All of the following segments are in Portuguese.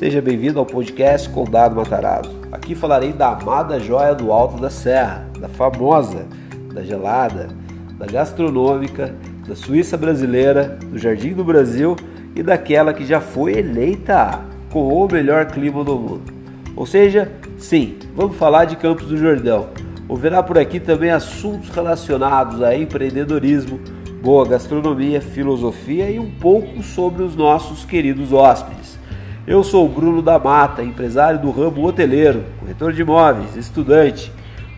Seja bem-vindo ao podcast Condado Matarazzo. Aqui falarei da amada joia do Alto da Serra, da famosa, da gelada, da gastronômica, da Suíça brasileira, do Jardim do Brasil e daquela que já foi eleita com o melhor clima do mundo. Ou seja, sim, vamos falar de Campos do Jordão. Ouvirá por aqui também assuntos relacionados a empreendedorismo, boa gastronomia, filosofia e um pouco sobre os nossos queridos hóspedes. Eu sou o Bruno da Mata, empresário do ramo hoteleiro, corretor de imóveis, estudante,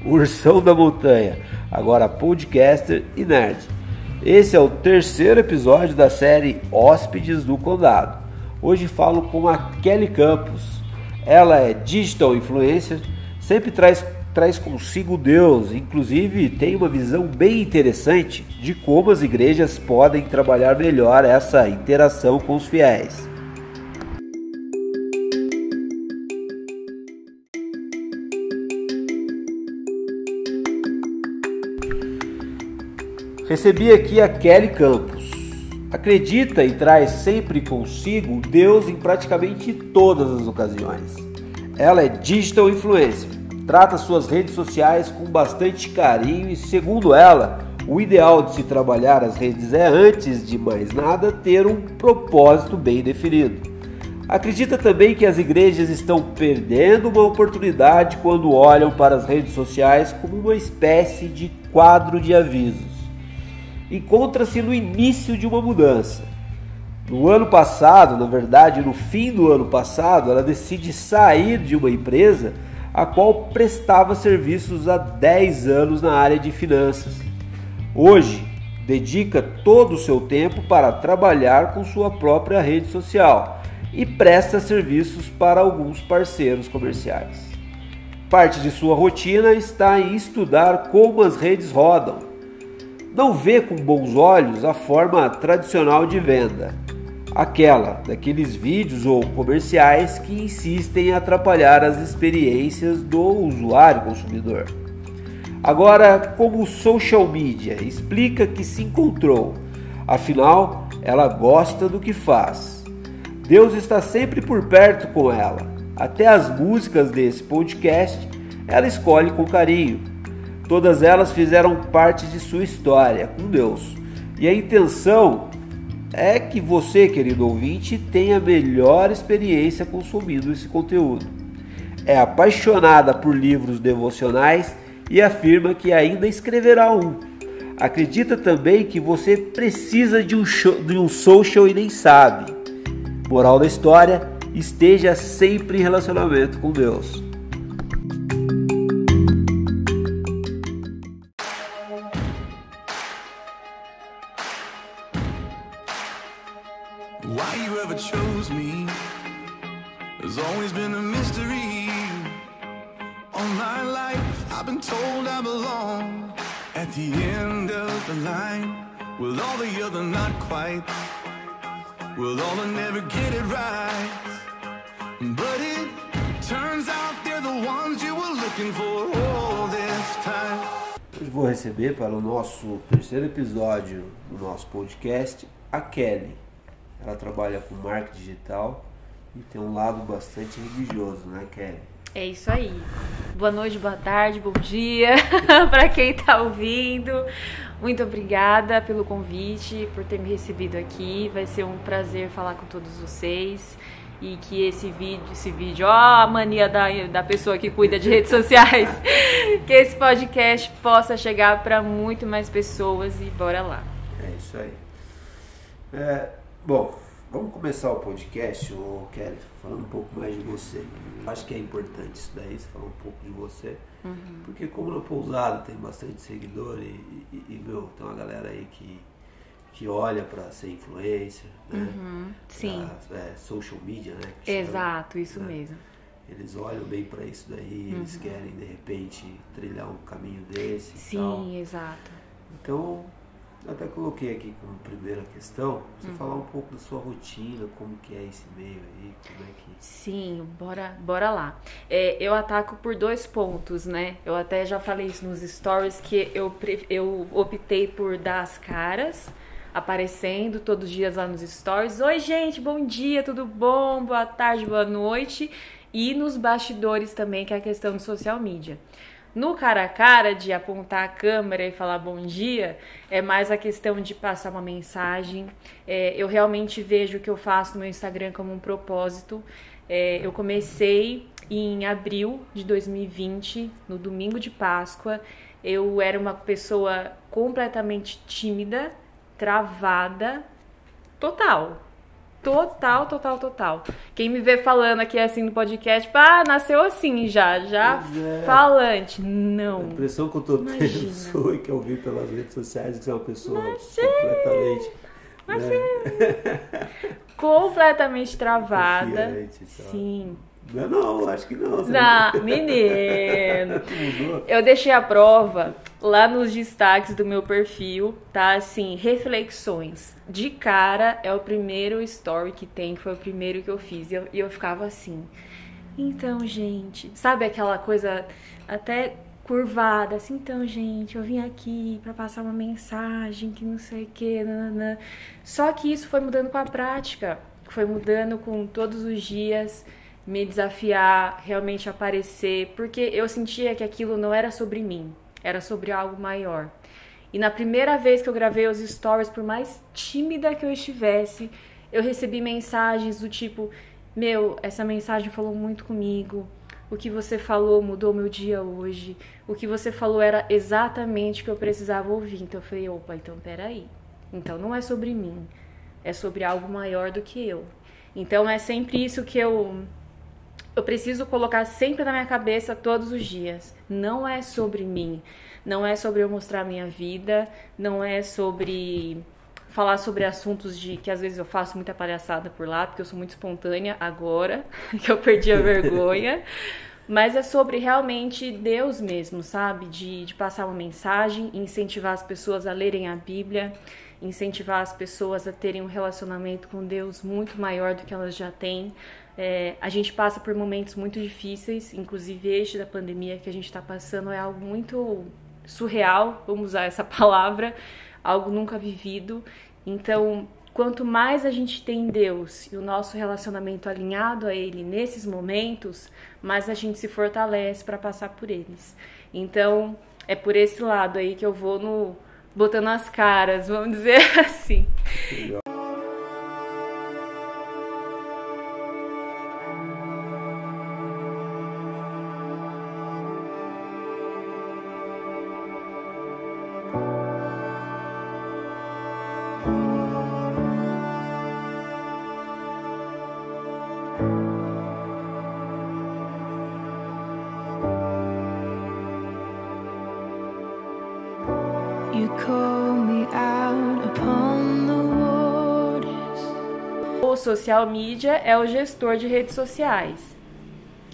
ursão da montanha, agora podcaster e nerd. Esse é o terceiro episódio da série Hóspedes do Condado. Hoje falo com a Kelly Campos. Ela é digital influencer, sempre traz, traz consigo Deus, inclusive tem uma visão bem interessante de como as igrejas podem trabalhar melhor essa interação com os fiéis. Recebi aqui a Kelly Campos. Acredita e traz sempre consigo Deus em praticamente todas as ocasiões. Ela é digital influencer, trata suas redes sociais com bastante carinho e, segundo ela, o ideal de se trabalhar as redes é, antes de mais nada, ter um propósito bem definido. Acredita também que as igrejas estão perdendo uma oportunidade quando olham para as redes sociais como uma espécie de quadro de avisos encontra-se no início de uma mudança. No ano passado, na verdade, no fim do ano passado, ela decide sair de uma empresa a qual prestava serviços há 10 anos na área de finanças. Hoje, dedica todo o seu tempo para trabalhar com sua própria rede social e presta serviços para alguns parceiros comerciais. Parte de sua rotina está em estudar como as redes rodam não vê com bons olhos a forma tradicional de venda, aquela daqueles vídeos ou comerciais que insistem em atrapalhar as experiências do usuário consumidor. Agora, como social media explica que se encontrou, afinal, ela gosta do que faz. Deus está sempre por perto com ela. Até as músicas desse podcast ela escolhe com carinho Todas elas fizeram parte de sua história com Deus. E a intenção é que você, querido ouvinte, tenha melhor experiência consumindo esse conteúdo. É apaixonada por livros devocionais e afirma que ainda escreverá um. Acredita também que você precisa de um, show, de um social e nem sabe. Moral da história: esteja sempre em relacionamento com Deus. Para o nosso terceiro episódio do nosso podcast a Kelly. Ela trabalha com marketing digital e tem um lado bastante religioso, né, Kelly? É isso aí. Boa noite, boa tarde, bom dia para quem está ouvindo. Muito obrigada pelo convite, por ter me recebido aqui. Vai ser um prazer falar com todos vocês e que esse vídeo, esse vídeo, ó, a mania da, da pessoa que cuida de redes sociais, que esse podcast possa chegar para muito mais pessoas e bora lá. É isso aí. É, bom, vamos começar o podcast, ô Kelly, falando um pouco mais de você. Acho que é importante isso daí, você falar um pouco de você. Uhum. Porque como na pousada tem bastante seguidor e, e, e, meu, tem uma galera aí que que olha para ser influencer, né? Uhum, sim. Pra, é, social media, né? Exato, chama, isso né? mesmo. Eles olham bem para isso daí, uhum. eles querem de repente trilhar um caminho desse. Sim, exato. Então, até coloquei aqui como primeira questão, você uhum. falar um pouco da sua rotina, como que é esse meio aí, como é que... Sim, bora, bora lá. É, eu ataco por dois pontos, né? Eu até já falei isso nos stories, que eu, eu optei por dar as caras aparecendo todos os dias lá nos stories. Oi, gente, bom dia, tudo bom? Boa tarde, boa noite. E nos bastidores também, que é a questão do social media. No cara a cara, de apontar a câmera e falar bom dia, é mais a questão de passar uma mensagem. É, eu realmente vejo o que eu faço no meu Instagram como um propósito. É, eu comecei em abril de 2020, no domingo de Páscoa. Eu era uma pessoa completamente tímida, travada, total. Total, total, total. Quem me vê falando aqui assim no podcast, tipo, ah, nasceu assim já, já é. falante. Não. A impressão que eu tô Imagina. tendo sua que eu vi pelas redes sociais que você é uma pessoa Imagina. completamente. Né? completamente travada. Confiante, Sim. Não, não, acho que não. Não, menino. eu deixei a prova lá nos destaques do meu perfil, tá? Assim, reflexões. De cara, é o primeiro story que tem, que foi o primeiro que eu fiz. E eu, e eu ficava assim. Então, gente, sabe aquela coisa até curvada, assim, então, gente, eu vim aqui para passar uma mensagem que não sei o que, nananã. Só que isso foi mudando com a prática, foi mudando com todos os dias me desafiar, realmente aparecer, porque eu sentia que aquilo não era sobre mim, era sobre algo maior. E na primeira vez que eu gravei os stories, por mais tímida que eu estivesse, eu recebi mensagens do tipo: Meu, essa mensagem falou muito comigo. O que você falou mudou meu dia hoje. O que você falou era exatamente o que eu precisava ouvir. Então eu falei: opa, então peraí. Então não é sobre mim, é sobre algo maior do que eu. Então é sempre isso que eu eu preciso colocar sempre na minha cabeça todos os dias. Não é sobre mim, não é sobre eu mostrar minha vida, não é sobre falar sobre assuntos de que às vezes eu faço muita palhaçada por lá, porque eu sou muito espontânea agora, que eu perdi a vergonha. Mas é sobre realmente Deus mesmo, sabe? De, de passar uma mensagem, incentivar as pessoas a lerem a Bíblia, incentivar as pessoas a terem um relacionamento com Deus muito maior do que elas já têm. É, a gente passa por momentos muito difíceis, inclusive este da pandemia que a gente está passando é algo muito surreal, vamos usar essa palavra, algo nunca vivido. Então, quanto mais a gente tem Deus e o nosso relacionamento alinhado a Ele nesses momentos, mais a gente se fortalece para passar por eles. Então, é por esse lado aí que eu vou no botando as caras, vamos dizer assim. Legal. Social media é o gestor de redes sociais.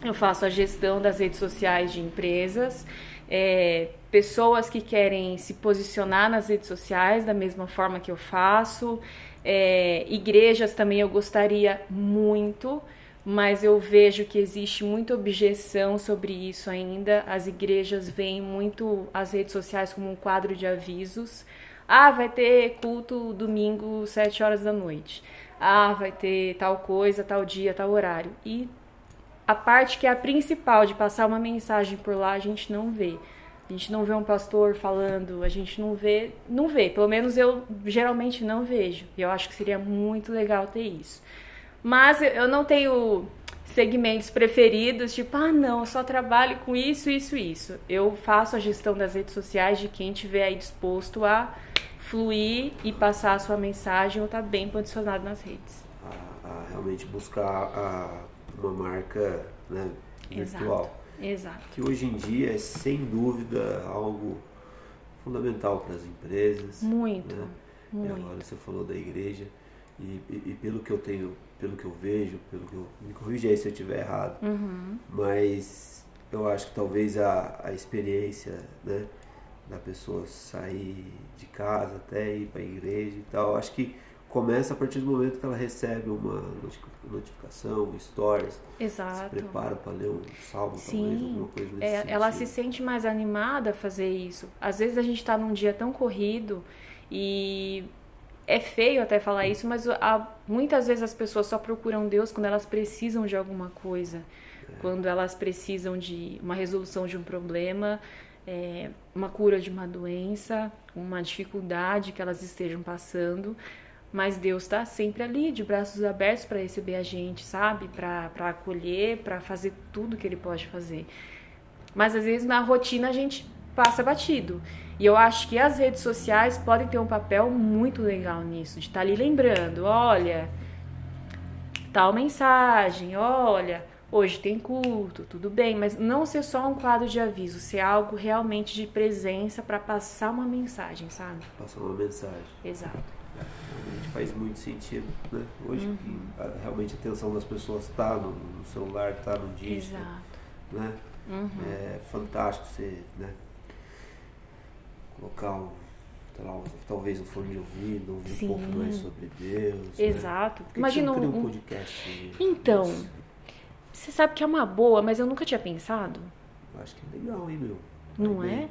Eu faço a gestão das redes sociais de empresas, é, pessoas que querem se posicionar nas redes sociais da mesma forma que eu faço, é, igrejas também eu gostaria muito, mas eu vejo que existe muita objeção sobre isso ainda. As igrejas veem muito as redes sociais como um quadro de avisos. Ah, vai ter culto domingo, 7 horas da noite ah, vai ter tal coisa, tal dia, tal horário. E a parte que é a principal de passar uma mensagem por lá, a gente não vê. A gente não vê um pastor falando, a gente não vê, não vê, pelo menos eu geralmente não vejo. E eu acho que seria muito legal ter isso. Mas eu não tenho segmentos preferidos, tipo, ah, não, eu só trabalho com isso, isso, isso. Eu faço a gestão das redes sociais de quem tiver aí disposto a fluir e passar a sua mensagem ou estar tá bem posicionado nas redes. A, a realmente buscar a, uma marca né, virtual. Exato. Exato. Que hoje em dia é sem dúvida algo fundamental para as empresas. Muito. Né? Muito. E agora você falou da igreja e, e, e, pelo que eu tenho, pelo que eu vejo, pelo que eu me corrija aí se eu estiver errado, uhum. mas eu acho que talvez a, a experiência, né, da pessoa sair de casa até ir para a igreja e tal. Acho que começa a partir do momento que ela recebe uma notificação, um stories. Exato. Se prepara para ler um salmo, Sim. talvez, alguma coisa nesse é, Ela se sente mais animada a fazer isso. Às vezes a gente está num dia tão corrido e é feio até falar isso, mas a, muitas vezes as pessoas só procuram Deus quando elas precisam de alguma coisa, quando elas precisam de uma resolução de um problema, é, uma cura de uma doença, uma dificuldade que elas estejam passando. Mas Deus está sempre ali, de braços abertos para receber a gente, sabe? Para acolher, para fazer tudo que Ele pode fazer. Mas às vezes na rotina a gente passa batido. E eu acho que as redes sociais podem ter um papel muito legal nisso, de estar tá ali lembrando, olha, tal mensagem, olha, hoje tem culto, tudo bem, mas não ser só um quadro de aviso, ser algo realmente de presença para passar uma mensagem, sabe? Passar uma mensagem. Exato. Realmente faz muito sentido, né? Hoje uhum. que realmente a atenção das pessoas está no, no, celular, está no dígito, Exato. né? Uhum. É fantástico você, né? colocar um, lá, talvez um fone de ouvido, ouvir Sim. um pouco mais sobre Deus. Né? Exato. Né? Imagina um, um podcast. Então, você sabe que é uma boa, mas eu nunca tinha pensado. Eu acho que é legal, hein, meu? Não é? é?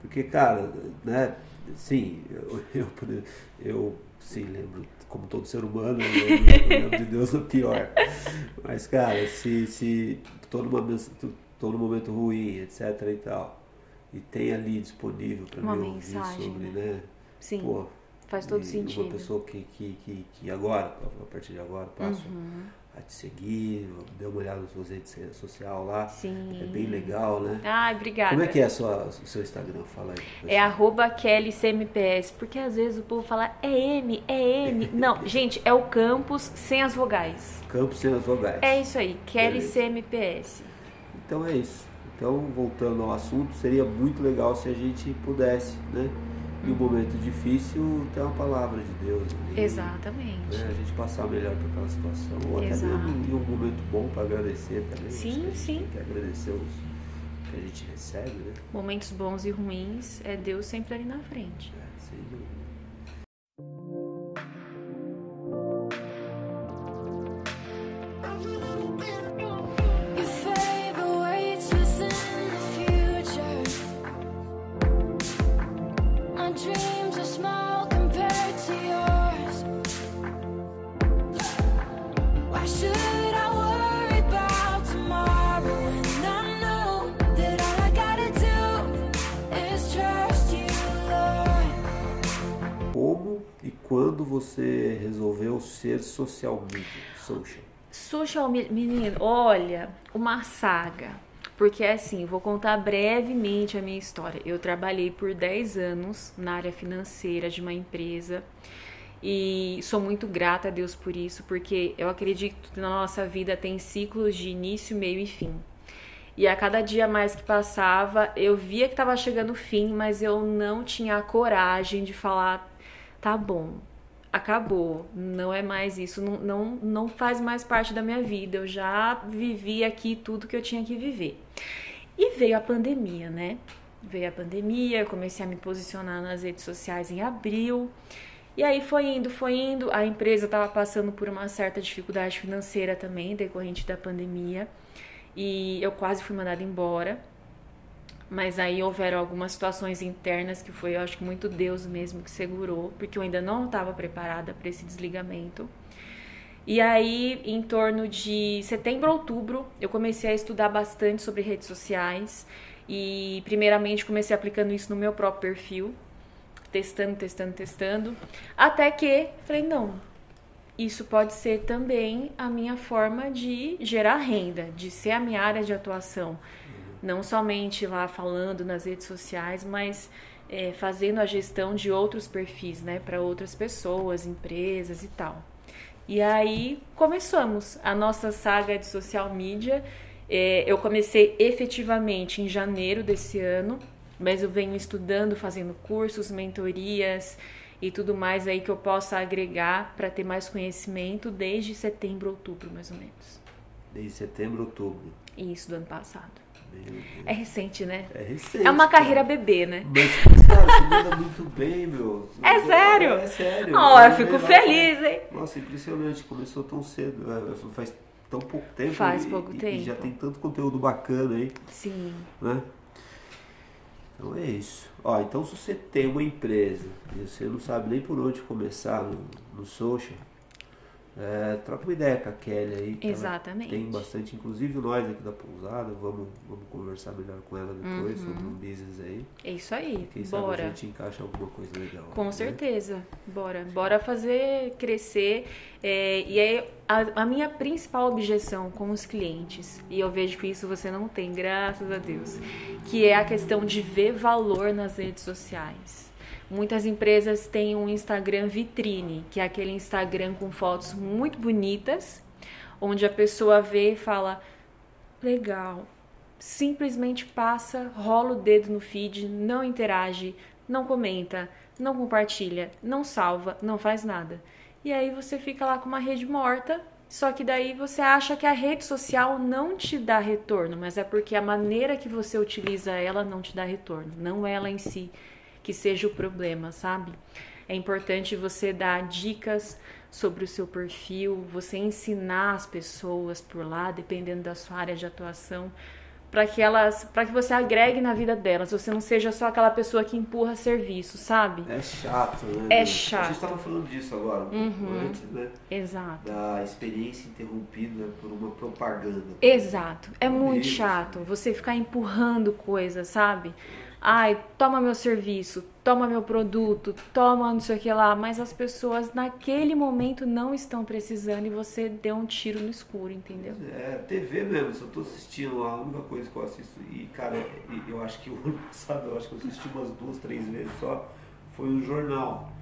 Porque, cara, né? Sim, eu, eu, eu sim, lembro, como todo ser humano, eu lembro, eu lembro de Deus no pior. Mas, cara, se, se tô, numa, tô num momento ruim, etc e tal, e tem ali disponível para me ouvir sobre, né? né? Sim. Pô, faz todo sentido. Uma pessoa que, que, que, que, agora, a partir de agora, passo uhum. A te seguir, dê uma olhada nas suas redes sociais lá. Sim. É bem legal, né? Ah, obrigada. Como é que é sua, o seu Instagram? Fala aí. É arroba KellyCMPS, porque às vezes o povo fala é M, é M. Não, gente, é o campus sem as vogais. Campus sem as vogais. É isso aí, KellyCMPS. Então é isso. Então, voltando ao assunto, seria muito legal se a gente pudesse, né? Um uhum. momento difícil, ter uma palavra de Deus. Ali, Exatamente. Né? A gente passar melhor por aquela situação. Ou Exato. até mesmo em um momento bom para agradecer também. Sim, sim. Tem que agradecer os que a gente recebe, né? Momentos bons e ruins, é Deus sempre ali na frente. É, ser social media, social? Social media, menino, olha, uma saga. Porque assim, vou contar brevemente a minha história. Eu trabalhei por 10 anos na área financeira de uma empresa e sou muito grata a Deus por isso, porque eu acredito que na nossa vida tem ciclos de início, meio e fim. E a cada dia mais que passava, eu via que estava chegando o fim, mas eu não tinha a coragem de falar: tá bom, acabou, não é mais isso, não, não, não faz mais parte da minha vida, eu já vivi aqui tudo que eu tinha que viver. E veio a pandemia, né? Veio a pandemia, eu comecei a me posicionar nas redes sociais em abril. E aí foi indo, foi indo. A empresa estava passando por uma certa dificuldade financeira também, decorrente da pandemia. E eu quase fui mandada embora. Mas aí houveram algumas situações internas que foi, eu acho que muito Deus mesmo que segurou, porque eu ainda não estava preparada para esse desligamento. E aí, em torno de setembro, outubro, eu comecei a estudar bastante sobre redes sociais. E, primeiramente, comecei aplicando isso no meu próprio perfil, testando, testando, testando, até que falei: não, isso pode ser também a minha forma de gerar renda, de ser a minha área de atuação não somente lá falando nas redes sociais, mas é, fazendo a gestão de outros perfis, né, para outras pessoas, empresas e tal. E aí começamos a nossa saga de social media. É, eu comecei efetivamente em janeiro desse ano, mas eu venho estudando, fazendo cursos, mentorias e tudo mais aí que eu possa agregar para ter mais conhecimento desde setembro, outubro, mais ou menos. Desde setembro, outubro. Isso do ano passado. É recente, né? É recente. É uma carreira bebê, né? Mas, cara, você manda muito bem, meu. É sério? É sério. Oh, eu fico feliz, hein? Nossa, impressionante. Começou tão cedo. É, faz tão pouco tempo. Faz e, pouco e, tempo. E já tem tanto conteúdo bacana aí. Sim. Né? Então é isso. Ó, então se você tem uma empresa e você não sabe nem por onde começar no, no social, é, troca uma ideia com a Kelly aí. Exatamente. Tem bastante, inclusive nós aqui da pousada, vamos, vamos conversar melhor com ela depois uhum. sobre um business aí. É isso aí. Quem Bora. a gente encaixa alguma coisa legal. Com né? certeza. Bora. Bora fazer crescer. É, e aí, a, a, minha principal objeção com os clientes, e eu vejo que isso você não tem, graças a Deus, que é a questão de ver valor nas redes sociais. Muitas empresas têm um Instagram vitrine, que é aquele Instagram com fotos muito bonitas, onde a pessoa vê e fala: legal. Simplesmente passa, rola o dedo no feed, não interage, não comenta, não compartilha, não salva, não faz nada. E aí você fica lá com uma rede morta, só que daí você acha que a rede social não te dá retorno, mas é porque a maneira que você utiliza ela não te dá retorno, não ela em si que seja o problema, sabe? É importante você dar dicas sobre o seu perfil, você ensinar as pessoas por lá, dependendo da sua área de atuação, para que elas, para que você agregue na vida delas, você não seja só aquela pessoa que empurra serviço, sabe? É chato, né? É chato. A gente estava falando disso agora, uhum. antes, né? Exato. Da experiência interrompida por uma propaganda. Exato. É muito chato você ficar empurrando coisas, sabe? Ai, toma meu serviço, toma meu produto, toma não sei o que lá, mas as pessoas naquele momento não estão precisando e você deu um tiro no escuro, entendeu? É, TV mesmo, se eu tô assistindo a única coisa que eu assisto, e cara, eu acho que o ano passado, eu acho que eu assisti umas duas, três vezes só, foi um jornal.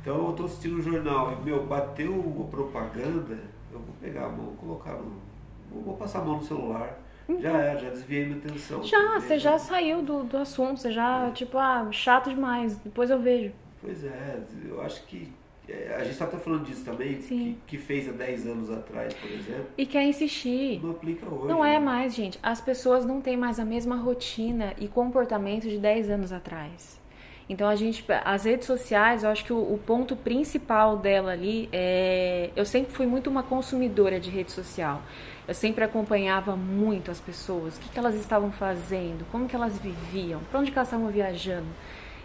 Então eu tô assistindo um jornal, e meu, bateu uma propaganda, eu vou pegar a mão, colocar no. Vou passar a mão no celular já é, já desviei minha atenção. Já, você já saiu do, do assunto, você já, é. tipo, ah, chato demais, depois eu vejo. Pois é, eu acho que é, a gente está até falando disso também, que, que, fez há 10 anos atrás, por exemplo. E quer insistir. Não aplica hoje. Não é né? mais, gente. As pessoas não têm mais a mesma rotina e comportamento de 10 anos atrás. Então a gente, as redes sociais, eu acho que o, o, ponto principal dela ali é, eu sempre fui muito uma consumidora de rede social. Eu sempre acompanhava muito as pessoas, o que, que elas estavam fazendo, como que elas viviam, para onde elas estavam viajando.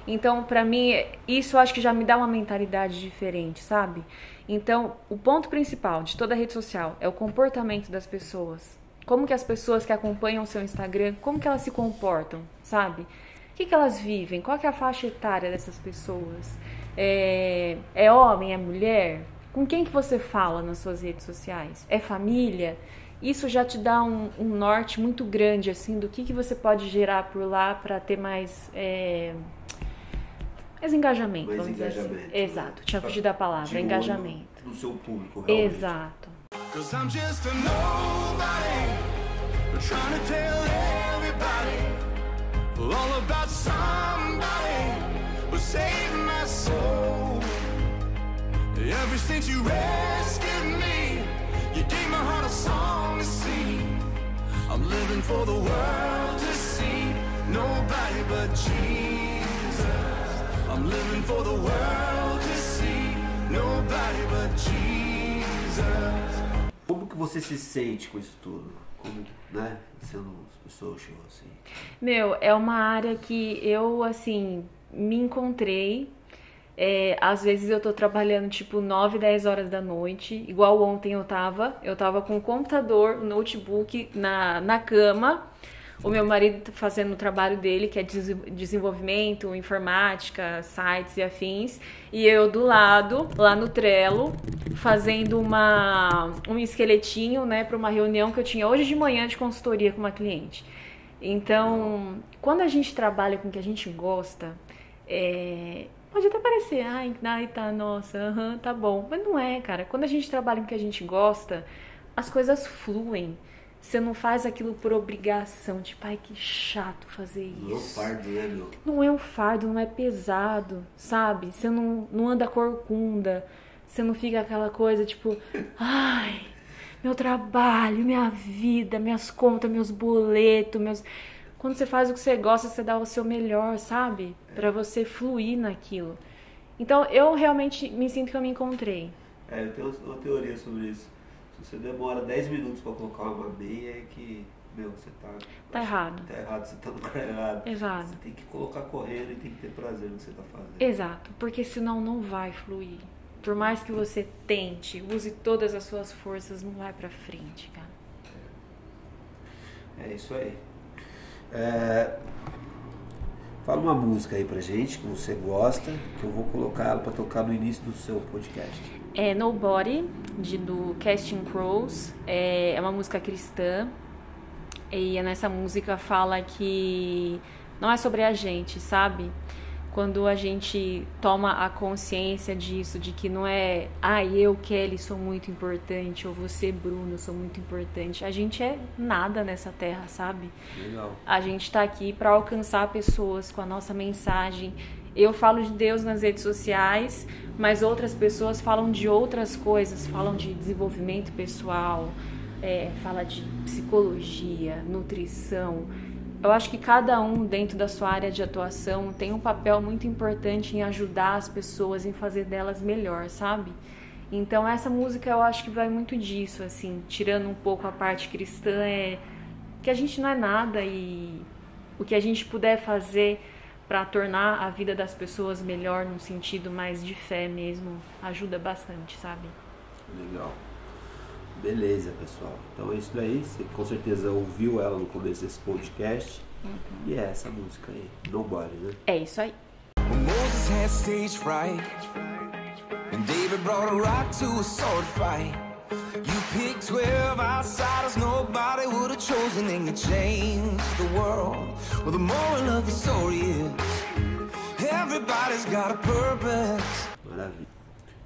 Então, para mim, isso acho que já me dá uma mentalidade diferente, sabe? Então, o ponto principal de toda rede social é o comportamento das pessoas. Como que as pessoas que acompanham o seu Instagram, como que elas se comportam, sabe? O que, que elas vivem? Qual que é a faixa etária dessas pessoas? É, é homem? É mulher? Com quem que você fala nas suas redes sociais? É família? isso já te dá um, um, norte muito grande assim do que, que você pode gerar por lá para ter mais é, mais engajamento, mais vamos engajamento, dizer assim. Né? Exato, tinha fugido da palavra, engajamento. No seu público, realmente. Exato. Ever since you rescued me, you gave my heart a song. I'm living for the world to see nobody but Jesus. I'm living for the world to see nobody but Jesus. Como que você se sente com isso tudo? Né, sendo pessoa assim? Meu, é uma área que eu assim me encontrei é, às vezes eu tô trabalhando tipo 9, 10 horas da noite, igual ontem eu tava. Eu tava com o computador, o notebook na, na cama, o meu marido fazendo o trabalho dele, que é desenvolvimento, informática, sites e afins, e eu do lado, lá no Trello, fazendo uma, um esqueletinho, né, para uma reunião que eu tinha hoje de manhã de consultoria com uma cliente. Então, quando a gente trabalha com o que a gente gosta, é, Pode até parecer, ai, ai tá, nossa, uhum, tá bom. Mas não é, cara. Quando a gente trabalha com o que a gente gosta, as coisas fluem. Você não faz aquilo por obrigação, tipo, ai, que chato fazer isso. Não é um fardo, né, meu? Não é um fardo, não é pesado, sabe? Você não, não anda corcunda, você não fica aquela coisa, tipo, ai, meu trabalho, minha vida, minhas contas, meus boletos, meus quando você faz o que você gosta, você dá o seu melhor, sabe? Para você fluir naquilo. Então eu realmente me sinto que eu me encontrei. É, eu tenho uma teoria sobre isso. Se você demora 10 minutos para colocar uma meia, é que meu, você tá. Tá errado. Tá errado, você tá no lugar errado. Exato. Você tem que colocar correndo e tem que ter prazer no que você tá fazendo. Exato, porque senão não vai fluir. Por mais que você tente, use todas as suas forças, não vai pra frente, cara. É isso aí. É, Fala uma música aí pra gente que você gosta, que eu vou colocar ela pra tocar no início do seu podcast. É Nobody, de, do Casting Crows. É, é uma música cristã. E nessa música fala que não é sobre a gente, sabe? Quando a gente toma a consciência disso, de que não é, ah, eu, Kelly, sou muito importante, ou você, Bruno, sou muito importante. A gente é nada nessa terra, sabe? Legal. A gente tá aqui para alcançar pessoas com a nossa mensagem. Eu falo de Deus nas redes sociais, mas outras pessoas falam de outras coisas, falam de desenvolvimento pessoal, é, fala de psicologia, nutrição eu acho que cada um dentro da sua área de atuação tem um papel muito importante em ajudar as pessoas, em fazer delas melhor, sabe? Então essa música eu acho que vai muito disso, assim, tirando um pouco a parte cristã, é que a gente não é nada e o que a gente puder fazer para tornar a vida das pessoas melhor no sentido mais de fé mesmo, ajuda bastante, sabe? Legal. Beleza, pessoal. Então é isso daí. Você com certeza ouviu ela no começo desse podcast. Uhum. E é essa música aí, Nobody, né? É isso aí. Moses had stage fright, and David brought a rock to a sword fight. You picked 12 outsiders nobody would have chosen, and you changed the world. Well, the moral of the story is everybody's got a purpose. Maravilha.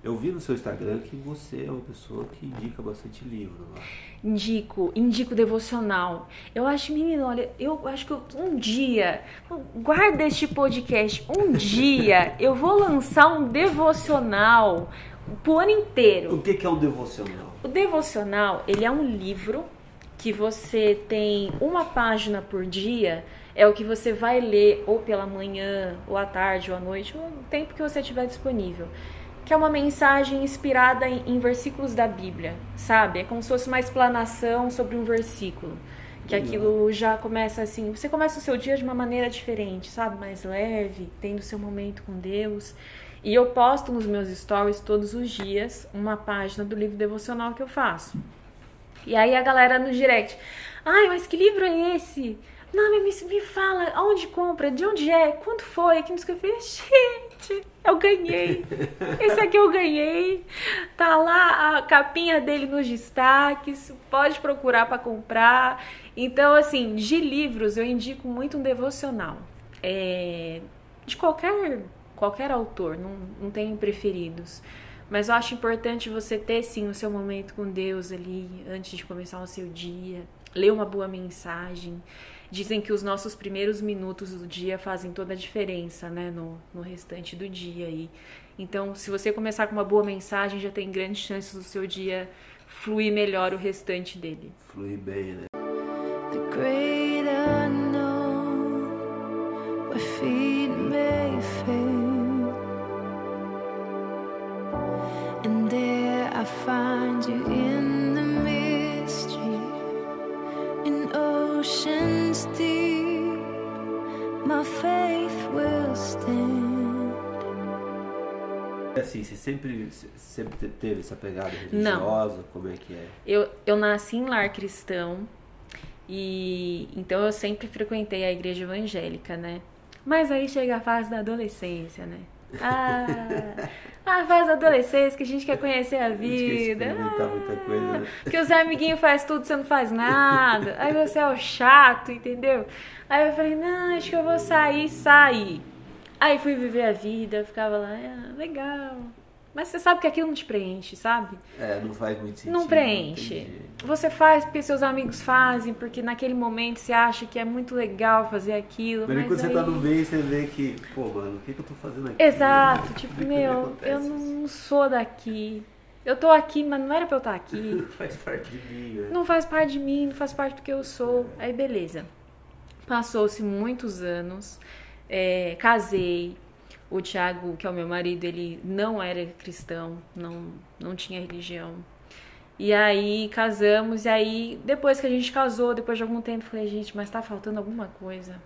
Eu vi no seu Instagram que você é uma pessoa que indica bastante livro. Lá. Indico, indico devocional. Eu acho, menino, olha, eu acho que eu, um dia, guarda este podcast, um dia eu vou lançar um devocional pro ano inteiro. O que, que é um devocional? O devocional, ele é um livro que você tem uma página por dia, é o que você vai ler ou pela manhã, ou à tarde, ou à noite, ou o tempo que você tiver disponível que é uma mensagem inspirada em, em, versículos da Bíblia, sabe? É como se fosse uma explanação sobre um versículo. Que aquilo já começa assim, você começa o seu dia de uma maneira diferente, sabe? Mais leve, tendo seu momento com Deus. E eu posto nos meus stories todos os dias uma página do livro devocional que eu faço. E aí a galera no direct, ai, mas que livro é esse? Não, me, me fala, aonde compra, de onde é, quanto foi, que nos que eu falei, gente, eu ganhei. Esse aqui eu ganhei. Tá lá a capinha dele nos destaques, pode procurar para comprar. Então, assim, de livros eu indico muito um devocional. É, de qualquer qualquer autor, não, não tenho preferidos. Mas eu acho importante você ter sim o seu momento com Deus ali antes de começar o seu dia, ler uma boa mensagem. Dizem que os nossos primeiros minutos do dia fazem toda a diferença, né, no, no restante do dia. E, então, se você começar com uma boa mensagem, já tem grandes chances do seu dia fluir melhor o restante dele. Fluir bem, né? The great unknown, where feet may fail, and there I find you Assim, você sempre, sempre teve essa pegada religiosa? Não. Como é que é? Eu, eu nasci em lar cristão e então eu sempre frequentei a igreja evangélica, né? Mas aí chega a fase da adolescência, né? Ah, a fase da adolescência que a gente quer conhecer a A vida. experimentar muita coisa, né? Que os amiguinhos fazem tudo, você não faz nada. Aí você é o chato, entendeu? Aí eu falei, não, acho que eu vou sair, sair. Aí fui viver a vida, ficava lá, ah, legal. Mas você sabe que aquilo não te preenche, sabe? É, não faz muito sentido. Não preenche. entendi. Você faz porque seus amigos fazem, porque naquele momento você acha que é muito legal fazer aquilo. Mas Mas quando você aí... tá no meio, você vê que, pô, mano, o que, que eu tô fazendo aqui? Exato, Por tipo, que que meu, acontece eu não sou daqui. Eu tô aqui, mas não era pra eu estar aqui. Não faz parte de mim, né? Não faz parte de mim, não faz parte do que eu sou. Aí beleza. Passou-se muitos anos, é, casei. O Thiago, que é o meu marido, ele não era cristão, não, não tinha religião. E aí casamos, e aí depois que a gente casou, depois de algum tempo, falei, gente, mas tá faltando alguma coisa.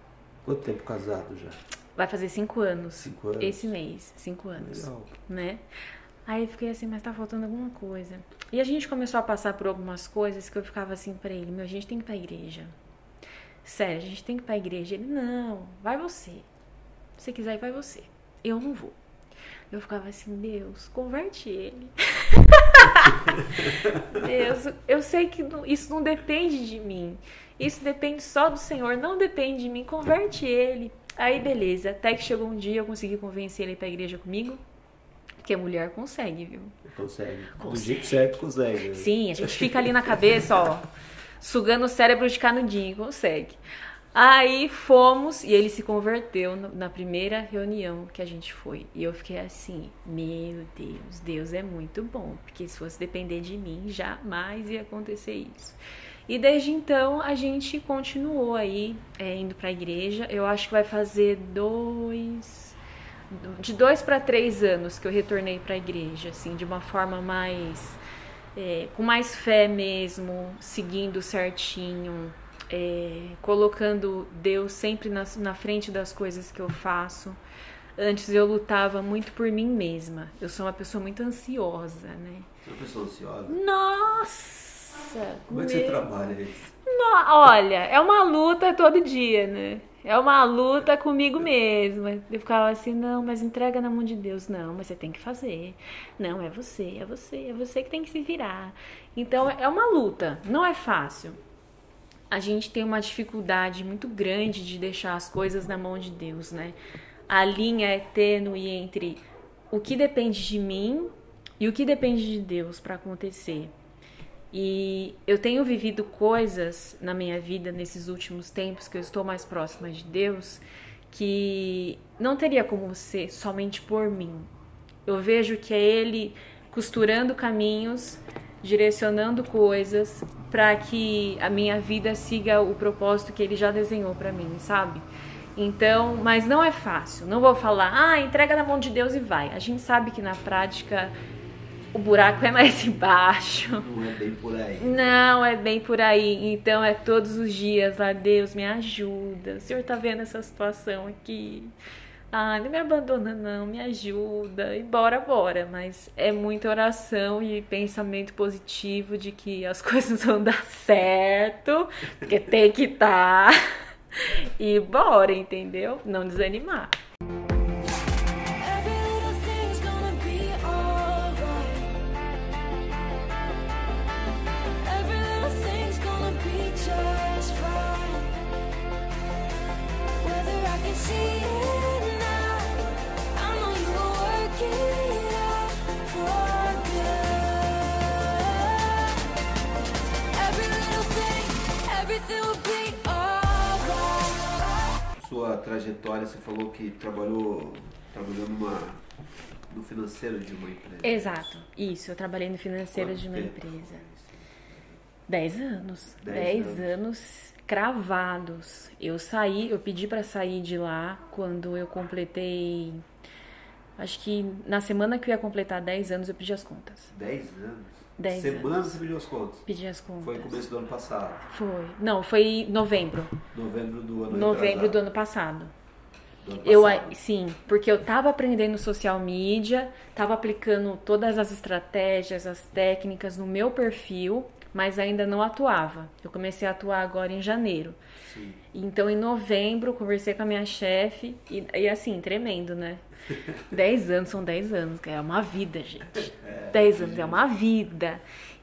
Quanto tempo casado já? Vai fazer cinco anos. Cinco anos. Esse mês, cinco anos. Legal. Né? Aí eu fiquei assim, mas tá faltando alguma coisa. E a gente começou a passar por algumas coisas que eu ficava assim pra ele, meu, a gente tem que ir pra igreja. Sério, a gente tem que ir pra igreja. Ele, não, vai você. Se quiser vai você. Eu não vou. Eu ficava assim, Deus, converte ele. Deus, eu sei que isso não depende de mim. Isso depende só do Senhor, não depende de mim. Converte ele. Aí, beleza. Até que chegou um dia, eu consegui convencer ele a ir pra igreja comigo. Porque mulher consegue, viu? Consegue. Do Consegue. jeito certo consegue. né? Sim, a gente fica ali na cabeça, ó, sugando o cérebro de canudinho, consegue. Aí fomos e ele se converteu na primeira reunião que a gente foi. E eu fiquei assim, meu Deus, Deus é muito bom, porque se fosse depender de mim, jamais ia acontecer isso. E desde então a gente continuou aí é, indo pra igreja. Eu acho que vai fazer dois de dois para três anos que eu retornei para a igreja, assim, de uma forma mais é, com mais fé mesmo, seguindo certinho, é, colocando Deus sempre na, na frente das coisas que eu faço. Antes eu lutava muito por mim mesma. Eu sou uma pessoa muito ansiosa, né? Você é uma pessoa ansiosa. Nossa! Como é que você meu- trabalha isso? no- Olha, é uma luta todo dia, né? É uma luta comigo mesma. Eu ficava assim, não, mas entrega na mão de Deus. Não, mas você tem que fazer. Não, é você, é você, é você que tem que se virar. Então é uma luta, não é fácil. A gente tem uma dificuldade muito grande de deixar as coisas na mão de Deus, né? A linha é tênue entre o que depende de mim e o que depende de Deus para acontecer. E eu tenho vivido coisas na minha vida nesses últimos tempos que eu estou mais próxima de Deus que não teria como ser somente por mim. Eu vejo que é Ele costurando caminhos, direcionando coisas para que a minha vida siga o propósito que Ele já desenhou para mim, sabe? Então, mas não é fácil. Não vou falar, ah, entrega na mão de Deus e vai. A gente sabe que na prática o buraco é mais embaixo. Não é bem por aí. Não, é bem por aí. Então é todos os dias lá, Deus me ajuda. O Senhor tá vendo essa situação aqui. Ah, não me abandona não, me ajuda. E bora, bora. Mas é muita oração e pensamento positivo de que as coisas vão dar certo, porque tem que estar. E bora, entendeu? Não desanimar. Trajetória, você falou que trabalhou, trabalhou numa, no financeiro de uma empresa. Exato, isso. Eu trabalhei no financeiro Quanto de uma tempo? empresa. Dez anos. Dez Dez, anos. anos. cravados. Eu saí, eu pedi pra sair de lá quando eu completei. Acho que na semana que eu ia completar 10 anos eu pedi as contas. 10 anos? Dez Semana anos. você pediu as contas? Pedi as contas. Foi começo do ano passado. Foi. Não, foi novembro. Novembro do ano Novembro do ano passado. Do ano Eu, passado. sim, porque eu tava aprendendo social media, tava aplicando todas as estratégias, as técnicas no meu perfil, mas ainda não atuava. Eu comecei a atuar agora em janeiro. Sim. Então, em novembro, conversei com a minha chefe e, e assim, tremendo, né? 10 anos são 10 anos, é uma vida, gente. 10 anos é uma vida.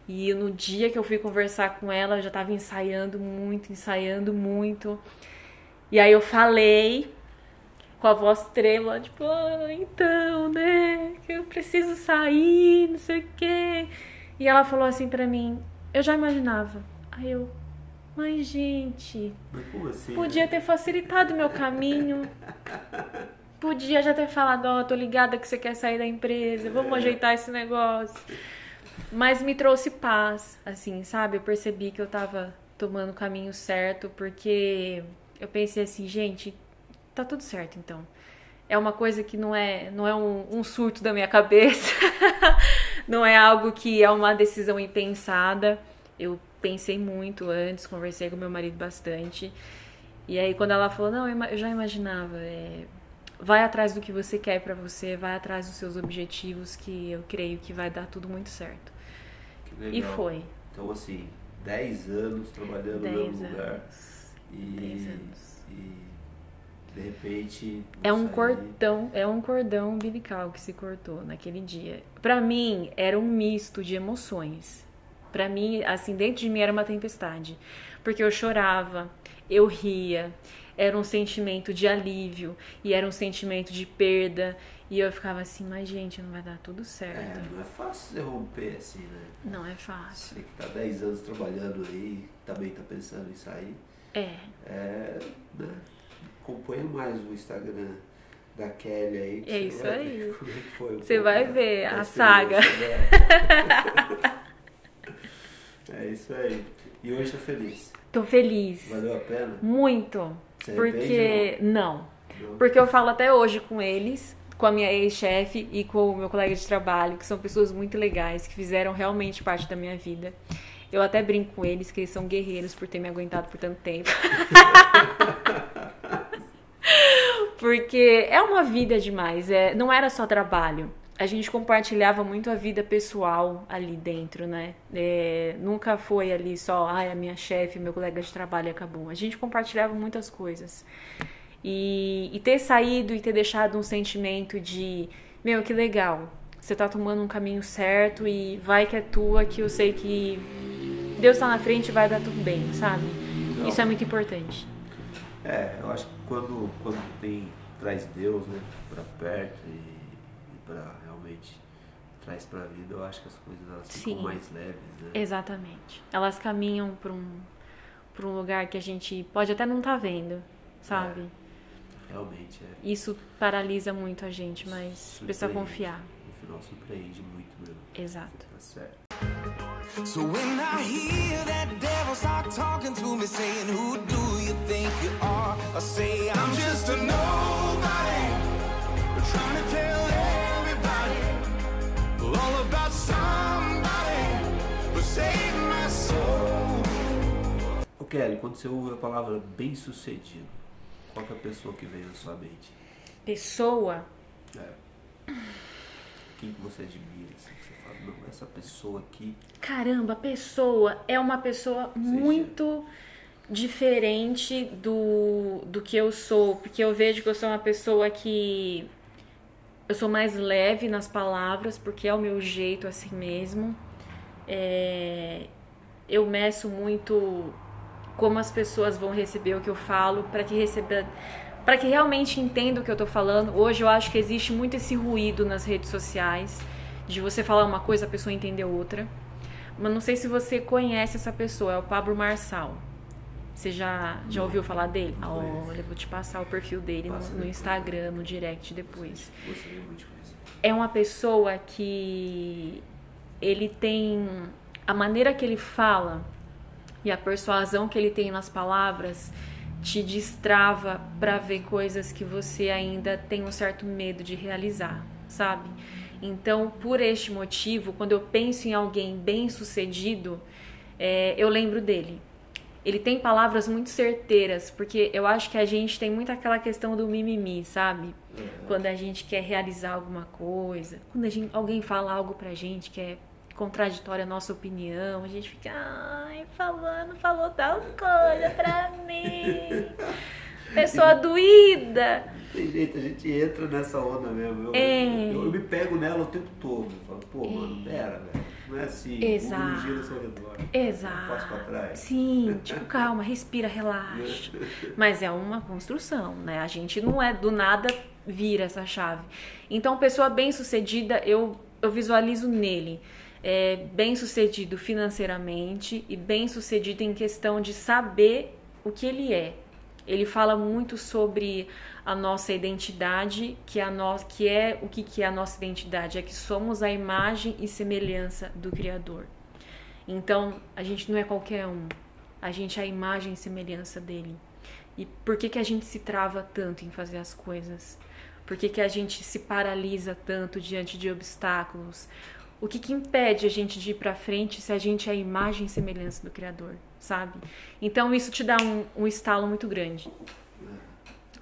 E no dia que eu fui conversar com ela, eu já tava ensaiando muito, ensaiando muito. E aí eu falei com a voz trêmula, tipo, ah, então, né, que eu preciso sair, não sei o quê. E ela falou assim pra mim, eu já imaginava. Aí eu, mas gente, Mas assim? Podia ter facilitado meu caminho. Podia já ter falado, ó, tô ligada que você quer sair da empresa, vamos ajeitar esse negócio. Mas me trouxe paz, assim, sabe? Eu percebi que eu tava tomando o caminho certo, porque eu pensei assim, gente, tá tudo certo então. É uma coisa que não é, não é um, um surto da minha cabeça. não é algo que é uma decisão impensada. Eu pensei muito antes, conversei com meu marido bastante. E aí quando ela falou, não, eu já imaginava, é, vai atrás do que você quer pra você, vai atrás dos seus objetivos, que eu creio que vai dar tudo muito certo. E foi. Então, assim, 10 anos trabalhando no 10 mesmo lugar. anos. E, 10 anos. e de repente. É um sair- cordão, é um cordão umbilical que se cortou naquele dia. Pra mim era um misto de emoções. Pra mim, assim, dentro de mim era uma tempestade, porque eu chorava, eu ria, era um sentimento de alívio e era um sentimento de perda e eu ficava assim, mas gente, não vai dar tudo É, certo. não é fácil você romper assim, né? Não é fácil. Você que tá 10 anos trabalhando aí, também tá pensando em sair. É, É, né? Acompanha mais o Instagram da Kelly aí. É isso aí. ver como é que foi Você pouco vai ver da a experiência dela. é isso aí. E hoje tá feliz. tô feliz. Valeu a pena? Muito. Você Porque não. Não? Porque eu falo até hoje com eles, com a minha ex-chefe e com o meu colega de trabalho, que são pessoas muito legais, que fizeram realmente parte da minha vida. Eu até brinco com eles que eles são guerreiros por ter me aguentado por tanto tempo. Porque é uma vida demais, é, não era só trabalho. A gente compartilhava muito a vida pessoal ali dentro, né? É, nunca foi ali só, ai, a minha chefe, meu colega de trabalho acabou. A gente compartilhava muitas coisas. E, e ter saído e ter deixado um sentimento de, meu, que legal, você tá tomando um caminho certo e vai que é tua, que eu sei que Deus tá na frente e vai dar tudo bem, sabe? Legal. Isso é muito importante. É, eu acho que quando, quando tem, traz Deus, né, pra perto e, e pra realmente traz pra vida, eu acho que as coisas elas ficam Sim. mais leves, né? Exatamente. Elas caminham para um, pra um lugar que a gente pode até não estar vendo, sabe? Realmente é. Isso paralisa muito a gente, mas precisa Surpreende. confiar. No final surpreende muito mesmo. Exato. Tá certo. So when I hear that devil start talking to me, saying, Who do you think you are? I say, I'm just a nobody, Ô Kelly, quando você ouve a palavra bem sucedido, qual que é a pessoa que vem na sua mente? Pessoa, É. Quem que você admira, assim, que você fala, não, essa pessoa aqui. caramba, pessoa é uma pessoa muito diferente do, do que eu sou, porque eu vejo que eu sou uma pessoa que eu sou mais leve nas palavras, porque é o meu jeito assim mesmo. É, eu meço muito como as pessoas vão receber o que eu falo para que receba para que realmente entenda o que eu tô falando. Hoje eu acho que existe muito esse ruído nas redes sociais de você falar uma coisa a pessoa entender outra. Mas não sei se você conhece essa pessoa, é o Pablo Marçal. Você já, já ouviu falar dele? Olha, eu vou te passar o perfil dele no, no. Instagram, no direct depois é uma pessoa que ele tem a maneira que ele fala e a persuasão que ele tem nas palavras te destrava para ver coisas que você ainda tem um certo medo de realizar, sabe? Então, por este motivo, quando eu penso em alguém bem-sucedido, é, eu lembro dele. Ele tem palavras muito certeiras, porque eu acho que a gente tem muito aquela questão do mimimi, sabe? Quando a gente quer realizar alguma coisa, quando a gente- alguém fala algo pra gente que é contraditório à nossa opinião, a gente fica, ai, falando, falou tal coisa pra mim. Pessoa doída. Tem jeito, a gente entra nessa onda mesmo. Eu, É. eu, eu me pego nela o tempo todo. Eu falo, pô, mano, pera, velho. Não é assim. Exato. Gira ao seu redor. Exato. Passo pra trás. Sim, tipo, calma, respira, relaxa. Mas é uma construção, né? A gente não é do nada vira essa chave. Então, pessoa bem-sucedida, eu, eu visualizo nele. É, bem-sucedido financeiramente e bem-sucedido em questão de saber o que ele é. Ele fala muito sobre a nossa identidade, que, a no... que é o que, que é a nossa identidade? É que somos a imagem e semelhança do Criador. Então, a gente não é qualquer um. A gente é a imagem e semelhança dele. E por que, que a gente se trava tanto em fazer as coisas? Por que, que a gente se paralisa tanto diante de obstáculos? O que, que impede a gente de ir pra frente se a gente é a imagem e semelhança do Criador, sabe? Então isso te dá um, um estalo muito grande.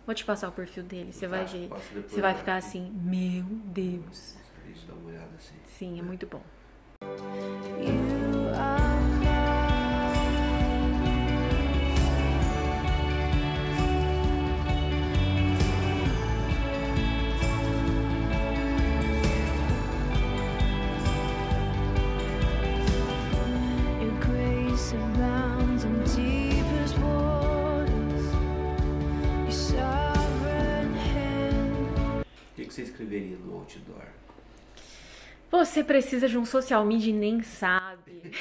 Vou te passar o perfil dele, você vai Tá, ver. passa depois, Você vai né? ficar assim, meu Deus. Deixa eu dar uma olhada assim. Sim, é muito bom. You are outdoor? Você precisa de um social media e nem sabe.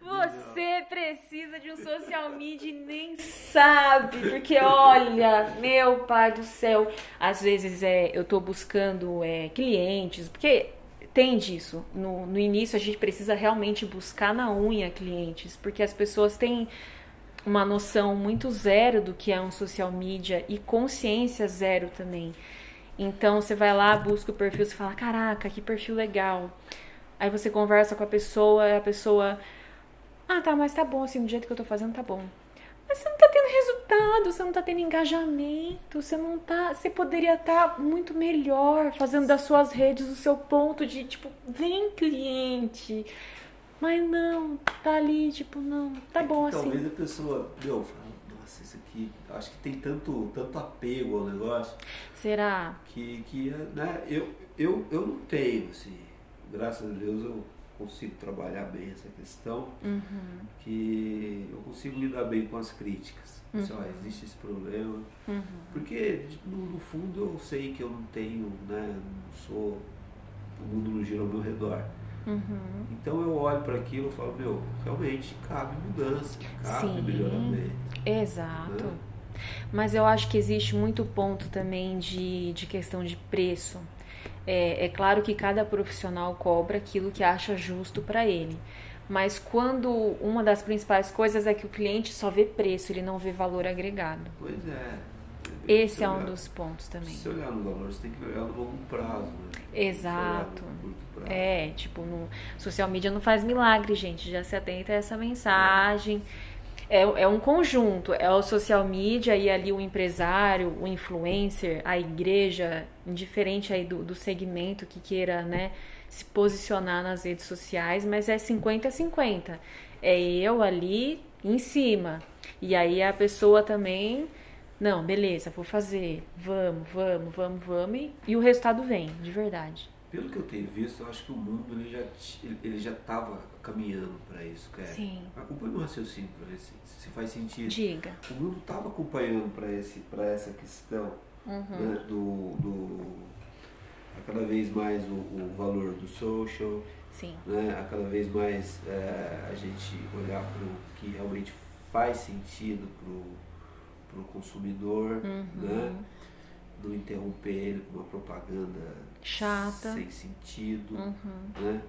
Você precisa de um social media e nem sabe. Porque, olha, meu pai do céu. Às vezes é, eu tô buscando é, clientes, porque tem disso. No, no início a gente precisa realmente buscar na unha clientes, porque as pessoas têm uma noção muito zero do que é um social media e consciência zero também. Então você vai lá, busca o perfil, você fala, caraca, que perfil legal. Aí você conversa com a pessoa, a pessoa, ah, tá, mas tá bom, assim, do jeito que eu tô fazendo, tá bom. Mas você não tá tendo resultado, você não tá tendo engajamento, você não tá. Você poderia estar muito melhor fazendo das suas redes o seu ponto de, tipo, vem cliente. Mas não, tá ali, tipo, não, tá bom assim. Talvez a pessoa, meu, fala, nossa, isso aqui, acho que tem tanto, tanto apego ao negócio Será? que, que né, eu, eu, eu não tenho, assim, graças a Deus eu consigo trabalhar bem essa questão, Uhum. que eu consigo lidar bem com as críticas. Assim, ó, existe esse problema. Uhum. Porque, no, no fundo, eu sei que eu não tenho, né, não sou, o mundo não gira ao meu redor. Uhum. Então eu olho para aquilo e falo, meu, realmente cabe mudança, cabe Sim. melhoramento. Exato. Né? Mas eu acho que existe muito ponto também de, de questão de preço. É, é claro que cada profissional cobra aquilo que acha justo para ele. Mas quando uma das principais coisas é que o cliente só vê preço, ele não vê valor agregado. Pois é. Esse Se é um olhar- dos pontos também. Se olhar no valor, você tem que olhar no longo prazo, né? Exato. Prazo. É, tipo, no social media não faz milagre, gente. Já se atenta a essa mensagem. É, é um conjunto, é o social media e ali o empresário, o influencer, a igreja, indiferente aí do, do segmento que queira, né, se posicionar nas redes sociais, mas é 50 a 50. É eu ali em cima. E aí a pessoa também, não, beleza, vou fazer, vamos, vamos, vamos, vamos, e, e o resultado vem, de verdade. Pelo que eu tenho visto, eu acho que o mundo ele já ele- já estava caminhando para isso, cara. Sim. Acompanhe meu raciocínio para ver se, se faz sentido. Diga. O mundo estava acompanhando para esse para essa questão Uhum. né, do, do a cada vez mais o, o valor do social, Sim. né, a cada vez mais é, a gente olhar para o que realmente faz sentido para o consumidor, Uhum. né, não interromper ele com uma propaganda Chata. sem sentido, Uhum. né,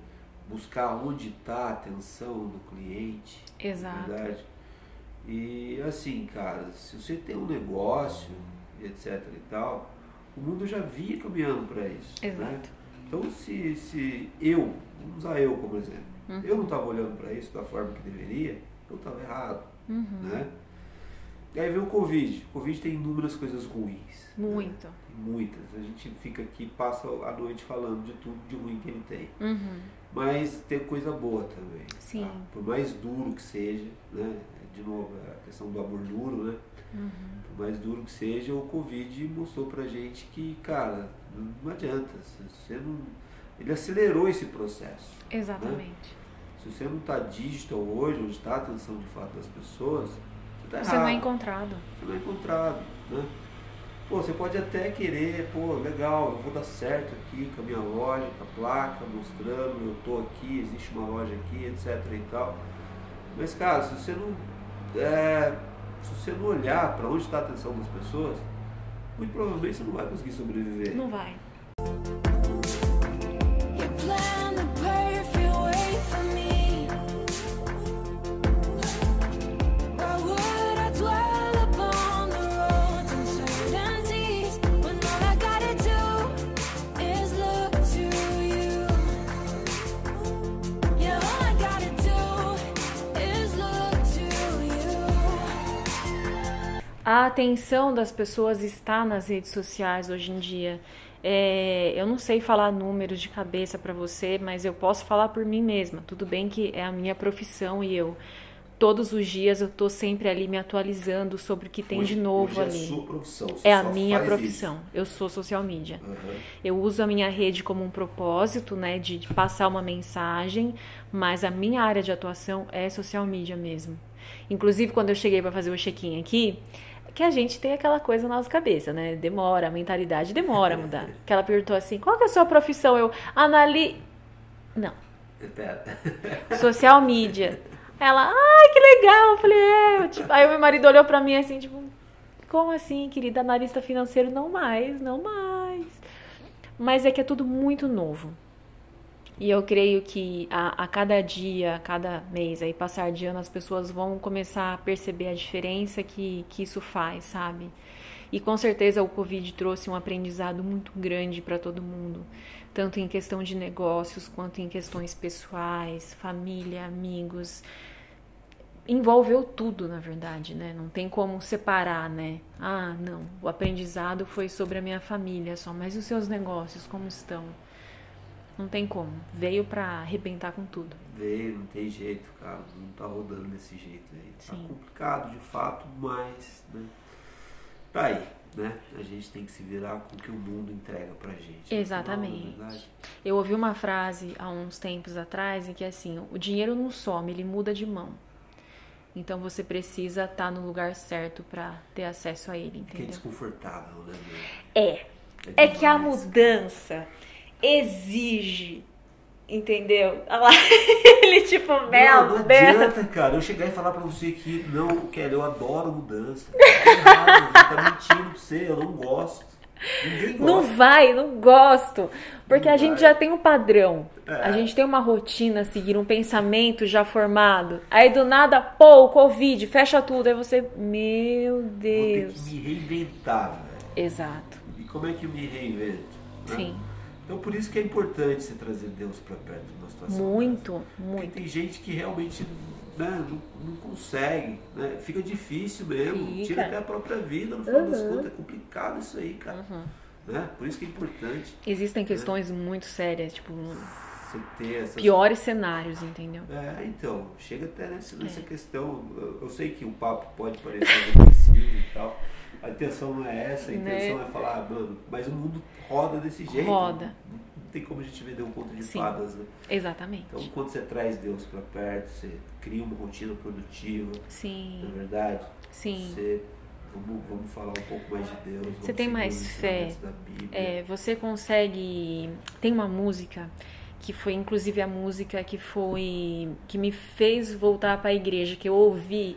buscar onde está a atenção do cliente, na Exato. verdade. E assim, cara, se você tem um negócio, etc e tal, o mundo já vinha caminhando para isso. Né? Exato. Então, se, se eu, vamos usar eu como exemplo, Uhum. eu não estava olhando para isso da forma que deveria, eu estava errado. Uhum. Né? E aí vem o Covid. O Covid tem inúmeras coisas ruins. né? Muito. Muitas. A gente fica aqui, passa a noite falando de tudo de ruim que ele tem. Uhum. Mas tem coisa boa também. Sim. tá? Por mais duro que seja, né? De novo, a questão do amor duro, né? Uhum. Por mais duro que seja, o Covid mostrou pra gente que, cara, não adianta. Você não... Ele acelerou esse processo. Exatamente. Se você não tá digital hoje, onde está a atenção de fato das pessoas, tá Você não é errado. encontrado. Você não é encontrado, né? Pô, você pode até querer, pô, legal, eu vou dar certo aqui com a minha loja, com a placa, mostrando, eu tô aqui, existe uma loja aqui, etc e tal. Mas, cara, se você não, é, se você não olhar para onde está a atenção das pessoas, muito provavelmente você não vai conseguir sobreviver. Não vai. A atenção das pessoas está nas redes sociais hoje em dia. É, eu não sei falar números de cabeça para você, mas eu posso falar por mim mesma. Tudo bem que é a minha profissão e eu todos os dias eu tô sempre ali me atualizando sobre o que tem Hoje- de novo ali. É a sua profissão. você É a minha profissão. Eu sou social media. isso. Aham. Eu uso a minha rede como um propósito, né, de, de passar uma mensagem, mas a minha área de atuação é social media mesmo. Inclusive, quando eu cheguei para fazer o check-in aqui, que a gente tem aquela coisa na nossa cabeça, né? Demora, a mentalidade demora a mudar. Que ela perguntou assim: qual que é a sua profissão? Eu, anali. Não, social media. Ela, ai, que legal. Eu falei, é. Tipo, aí o meu marido olhou pra mim assim, tipo, como assim, querida? Analista financeiro? Não mais, não mais. Mas é que é tudo muito novo. E eu creio que a, a cada dia, a cada mês, aí passar de ano, as pessoas vão começar a perceber a diferença que, que isso faz, sabe? E com certeza o Covid trouxe um aprendizado muito grande para todo mundo, tanto em questão de negócios quanto em questões pessoais, família, amigos. Envolveu tudo, na verdade, né? Não tem como separar, né? Ah, não, o aprendizado foi sobre a minha família só, mas os seus negócios como estão? Não tem como. Veio para arrebentar com tudo. Veio, não tem jeito, cara. Não tá rodando desse jeito aí. Tá Sim. complicado de fato, mas né, tá aí, né? A gente tem que se virar com o que o mundo entrega pra gente. final, Exatamente. não é? Eu ouvi uma frase há uns tempos atrás em que é assim, o dinheiro não some, ele muda de mão. Então você precisa estar no lugar certo para ter acesso a ele, Que é entendeu? desconfortável, né? meu? É. É que a mudança exige, entendeu? Olha lá, ele tipo, Não, mel, não mel. adianta, cara. Eu chegar e falar pra você que não, Kelly, eu adoro mudança. Errado, tá mentindo pra você, eu não gosto. Não vai, não gosto. Porque Não a gente vai. já tem um padrão. É. A gente tem uma rotina a seguir, um pensamento já formado. Aí do nada, pô, Covid, fecha tudo. Aí você, meu Vou ter Deus. que me reinventar, velho. Exato. E como é que eu me reinvento? né? Sim. Então por isso que é importante você trazer Deus pra perto de uma situação. Muito, dessa. Porque muito. tem gente que realmente né, não, não consegue, né? Fica difícil mesmo, Fica. tira até a própria vida, no final das Uhum. contas, é complicado isso aí, cara. Né? Por isso que é importante Existem questões muito sérias, tipo, você ter essas piores cenários, entendeu? É, então, chega até nessa, É. nessa questão. Eu, eu sei que o papo pode parecer agressivo e tal. A intenção não é essa, a intenção Né? é falar, ah, mano, mas o mundo roda desse jeito. Roda. Não, tem como a gente vender um conto de Sim. fadas, né? Exatamente. Então, quando você traz Deus pra perto, você cria uma rotina produtiva, não é Sim, verdade? sim. Você, vamos, vamos falar um pouco mais de Deus. Você tem mais fé. É, você consegue. Tem uma música que foi inclusive a música que foi que me fez voltar para a igreja que eu ouvi.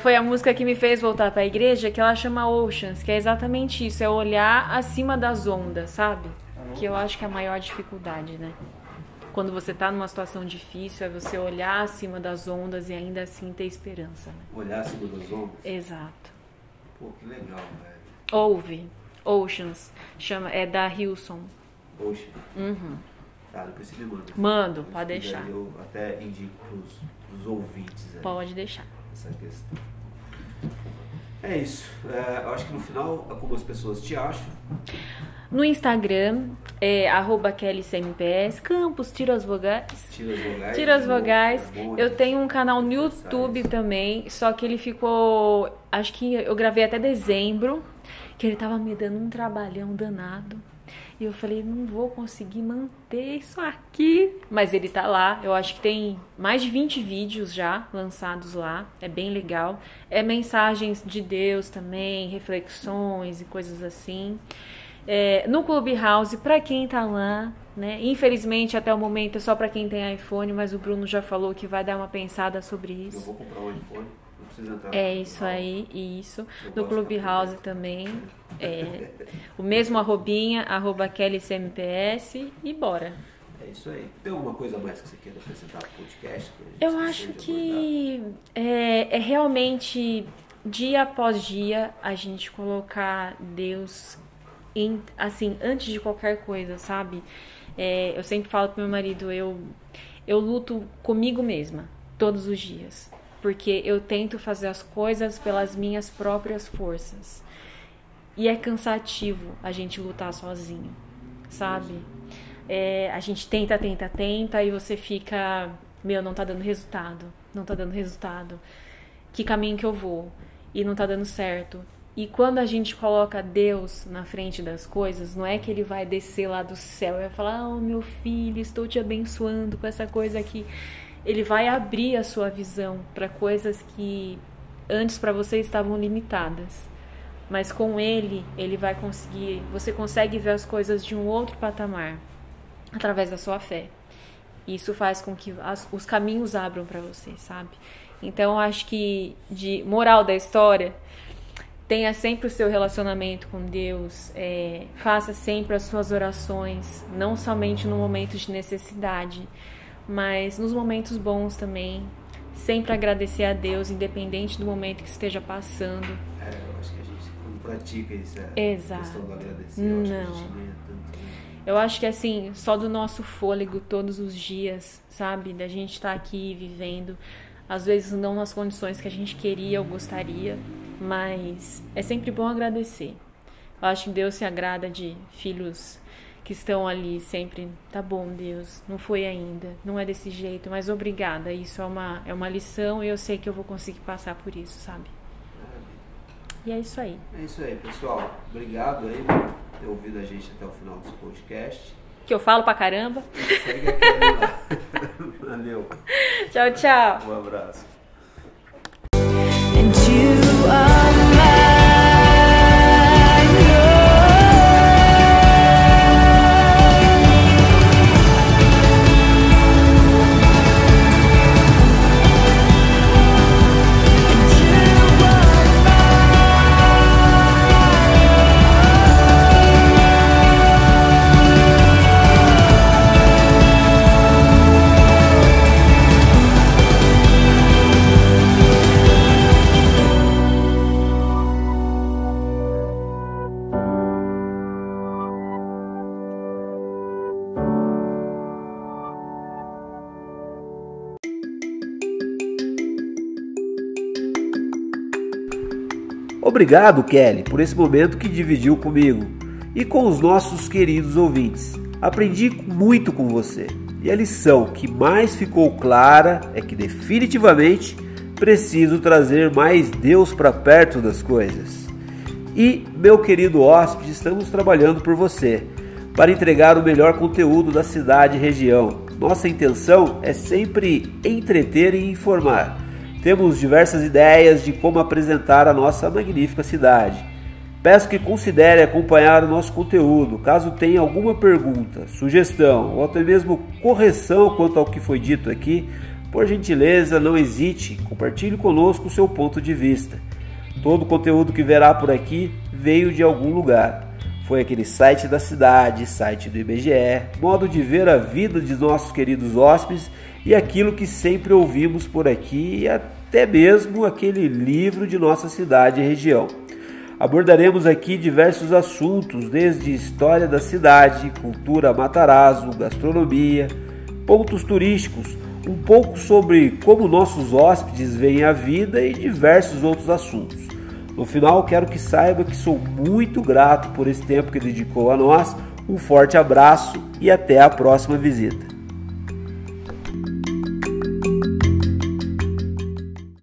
Foi a música que me fez voltar para a igreja, que ela chama Oceans, que é exatamente isso, é olhar acima das ondas, sabe? Que eu acho que é a maior dificuldade, né? Quando você tá numa situação difícil, é você olhar acima das ondas e ainda assim ter esperança, né? Olhar acima das ondas. Exato. Pô, que legal, velho. Ouve. Oceans. Chama, é da Hilson. Poxa. Uhum. Tá, depois você me manda. Mando, pode deixar. Eu até indico pros, pros ouvintes aí, Pode deixar. essa questão. É isso. É, eu acho que no final, algumas pessoas te acham. No Instagram, é arroba KellyCMPS, Campos, tira as vogais. Tira as vogais. Tira as é vogais. é bom, Eu tenho um canal no YouTube também, só que ele ficou. Acho que eu gravei até dezembro, que ele tava me dando um trabalhão danado. E eu falei, não vou conseguir manter isso aqui. Mas ele tá lá. Eu acho que tem mais de 20 vídeos já lançados lá. É bem legal. É mensagens de Deus também, reflexões e coisas assim. É, no Clubhouse, pra quem tá lá, né? Infelizmente, até o momento é só pra quem tem iPhone, mas o Bruno já falou que vai dar uma pensada sobre Eu isso. vou comprar um iPhone, entrar É isso aí, isso. No Clubhouse também. É, o mesmo arrobinha, arroba KellyCMPS e bora. É isso aí. Tem alguma coisa mais que você queira acrescentar pro podcast? que a gente Eu acho que é, é realmente dia após dia a gente colocar Deus em, assim, antes de qualquer coisa, sabe? É, eu sempre falo pro meu marido, eu, eu luto comigo mesma todos os dias. Porque eu tento fazer as coisas pelas minhas próprias forças. E é cansativo a gente lutar sozinho, sabe? É, a gente tenta, tenta, tenta e você fica, meu, não tá dando resultado, não tá dando resultado. Que caminho que eu vou? E não tá dando certo. E quando a gente coloca Deus na frente das coisas, não é que ele vai descer lá do céu e vai falar: "Oh, meu filho, estou te abençoando com essa coisa aqui". Ele vai abrir a sua visão para coisas que antes para você estavam limitadas. Mas com ele, ele vai conseguir, você consegue ver as coisas de um outro patamar através da sua fé. Isso faz com que as- os caminhos abram para você, sabe? Então, acho que de moral da história, tenha sempre o seu relacionamento com Deus, é, faça sempre as suas orações, não somente no momento de necessidade, mas nos momentos bons também. Sempre agradecer a Deus, independente do momento que esteja passando. É, eu acho que a gente quando pratica isso, a Exato. questão do agradecer, eu acho que a Não. gente né? Eu acho que assim, só do nosso fôlego todos os dias, sabe? Da gente estar aqui vivendo, às vezes não nas condições que a gente queria ou gostaria, mas é sempre bom agradecer. Eu acho que Deus se agrada de filhos que estão ali sempre, tá bom, Deus, não foi ainda, não é desse jeito, mas obrigada. Isso é uma é uma lição e eu sei que eu vou conseguir passar por isso, sabe? E é isso aí. É isso aí, pessoal. Obrigado aí por ter ouvido a gente até o final desse podcast. Que eu falo pra caramba. Segue aqui lá. Valeu. Tchau, tchau. Um abraço. Obrigado, Kelly, por esse momento que dividiu comigo e com os nossos queridos ouvintes. Aprendi muito com você e a lição que mais ficou clara é que definitivamente preciso trazer mais Deus para perto das coisas. E, meu querido hóspede, estamos trabalhando por você para entregar o melhor conteúdo da cidade e região. Nossa intenção é sempre entreter e informar. Temos diversas ideias de como apresentar a nossa magnífica cidade. Peço que considere acompanhar o nosso conteúdo. Caso tenha alguma pergunta, sugestão ou até mesmo correção quanto ao que foi dito aqui, por gentileza, não hesite, compartilhe conosco o seu ponto de vista. Todo o conteúdo que verá por aqui veio de algum lugar. Foi aquele site da cidade, site do IBGE, modo de ver a vida de nossos queridos hóspedes e aquilo que sempre ouvimos por aqui e até mesmo aquele livro de nossa cidade e região. Abordaremos aqui diversos assuntos, desde história da cidade, cultura Matarazzo, gastronomia, pontos turísticos, um pouco sobre como nossos hóspedes veem a vida e diversos outros assuntos. No final, quero que saiba que sou muito grato por esse tempo que dedicou a nós. Um forte abraço e até a próxima visita.